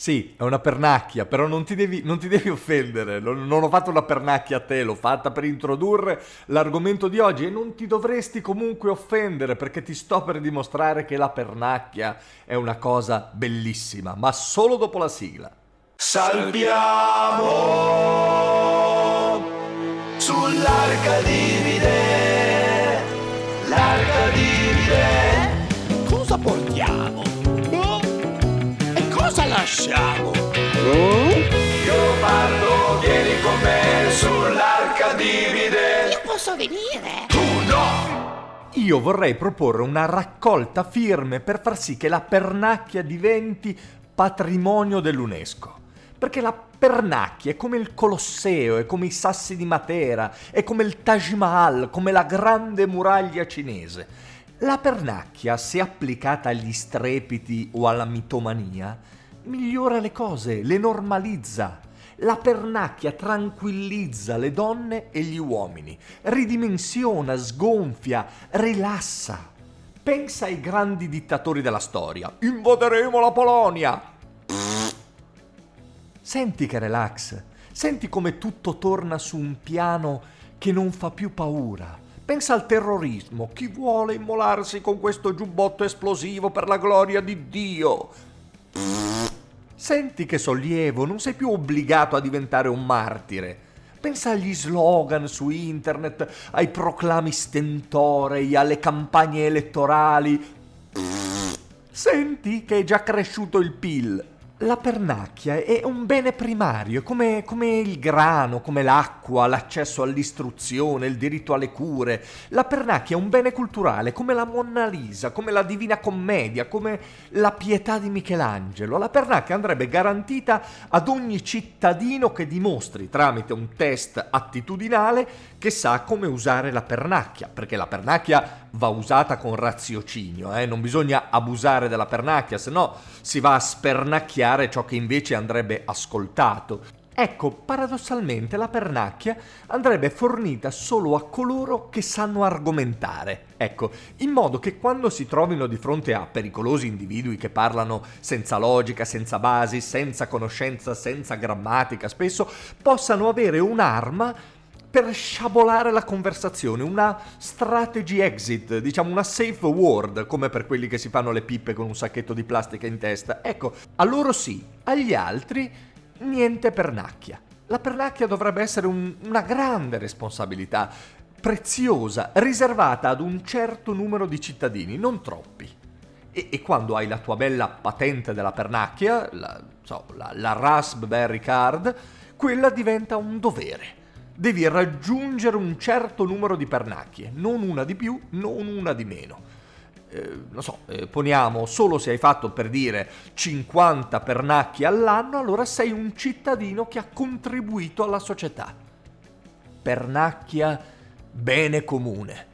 Sì, è una pernacchia, però non ti devi, non ti devi offendere. Non, ho fatto una pernacchia a te, l'ho fatta per introdurre l'argomento di oggi e non ti dovresti comunque offendere perché ti sto per dimostrare che la pernacchia è una cosa bellissima, ma solo dopo la sigla. Salviamo sull'arca divide, cosa lasciamo? Io parto, vieni con me sull'arca divide. Io posso venire? Tu no! Io vorrei proporre una raccolta firme per far sì che la pernacchia diventi patrimonio dell'UNESCO. Perché la pernacchia è come il Colosseo, è come i sassi di Matera, è come il Taj Mahal, come la grande muraglia cinese. La pernacchia, se applicata agli strepiti o alla mitomania, migliora le cose, le normalizza. La pernacchia tranquillizza le donne e gli uomini, ridimensiona, sgonfia, rilassa. Pensa ai grandi dittatori della storia. Invaderemo la Polonia! Senti che relax, senti come tutto torna su un piano che non fa più paura. Pensa al terrorismo, chi vuole immolarsi con questo giubbotto esplosivo per la gloria di Dio? Senti che sollievo, non sei più obbligato a diventare un martire. Pensa agli slogan su internet, ai proclami stentorei, alle campagne elettorali. Senti che è già cresciuto il PIL. La pernacchia è un bene primario, come, come, il grano, come l'acqua, l'accesso all'istruzione, il diritto alle cure. La pernacchia è un bene culturale, come la Monna Lisa, come la Divina Commedia, come la pietà di Michelangelo. La pernacchia andrebbe garantita ad ogni cittadino che dimostri, tramite un test attitudinale, che sa come usare la pernacchia, perché la pernacchia va usata con raziocinio, eh? non bisogna abusare della pernacchia, se no si va a spernacchiare ciò che invece andrebbe ascoltato. Ecco, paradossalmente la pernacchia andrebbe fornita solo a coloro che sanno argomentare. Ecco, in modo che quando si trovino di fronte a pericolosi individui che parlano senza logica, senza basi, senza conoscenza, senza grammatica, spesso possano avere un'arma per sciabolare la conversazione, una strategy exit, diciamo una safe word, come per quelli che si fanno le pippe con un sacchetto di plastica in testa. Ecco, a loro sì, agli altri niente pernacchia. La pernacchia dovrebbe essere un, una grande responsabilità, preziosa, riservata ad un certo numero di cittadini, non troppi. E, e quando hai la tua bella patente della pernacchia, la, so, la, la Raspberry Card, quella diventa un dovere devi raggiungere un certo numero di pernacchie, non una di più, non una di meno. Eh, non so, eh, poniamo solo se hai fatto per dire 50 pernacchie all'anno, allora sei un cittadino che ha contribuito alla società. Pernacchia bene comune,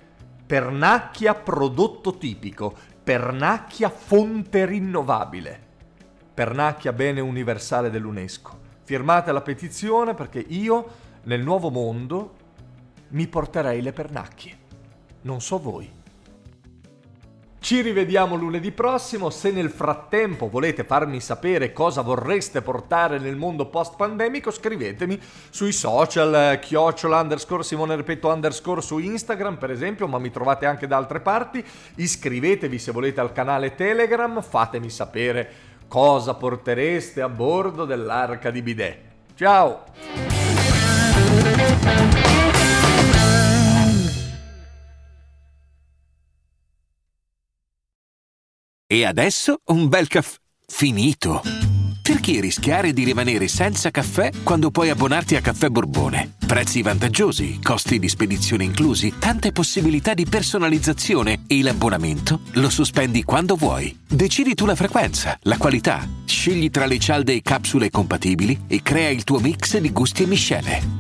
pernacchia prodotto tipico, pernacchia fonte rinnovabile, pernacchia bene universale dell'UNESCO. Firmate la petizione perché io nel nuovo mondo mi porterei le pernacchie. Non so voi. Ci rivediamo lunedì prossimo, se nel frattempo volete farmi sapere cosa vorreste portare nel mondo post-pandemico scrivetemi sui social, chiocciola underscore Simone Repeto underscore su Instagram per esempio, ma mi trovate anche da altre parti, iscrivetevi se volete al canale Telegram, fatemi sapere cosa portereste a bordo dell'arca di bidet. Ciao! E adesso un bel caffè finito. Perché rischiare di rimanere senza caffè quando puoi abbonarti a Caffè Borbone? Prezzi vantaggiosi, costi di spedizione inclusi, tante possibilità di personalizzazione e l'abbonamento lo sospendi quando vuoi. Decidi tu la frequenza, la qualità, scegli tra le cialde e capsule compatibili e crea il tuo mix di gusti e miscele.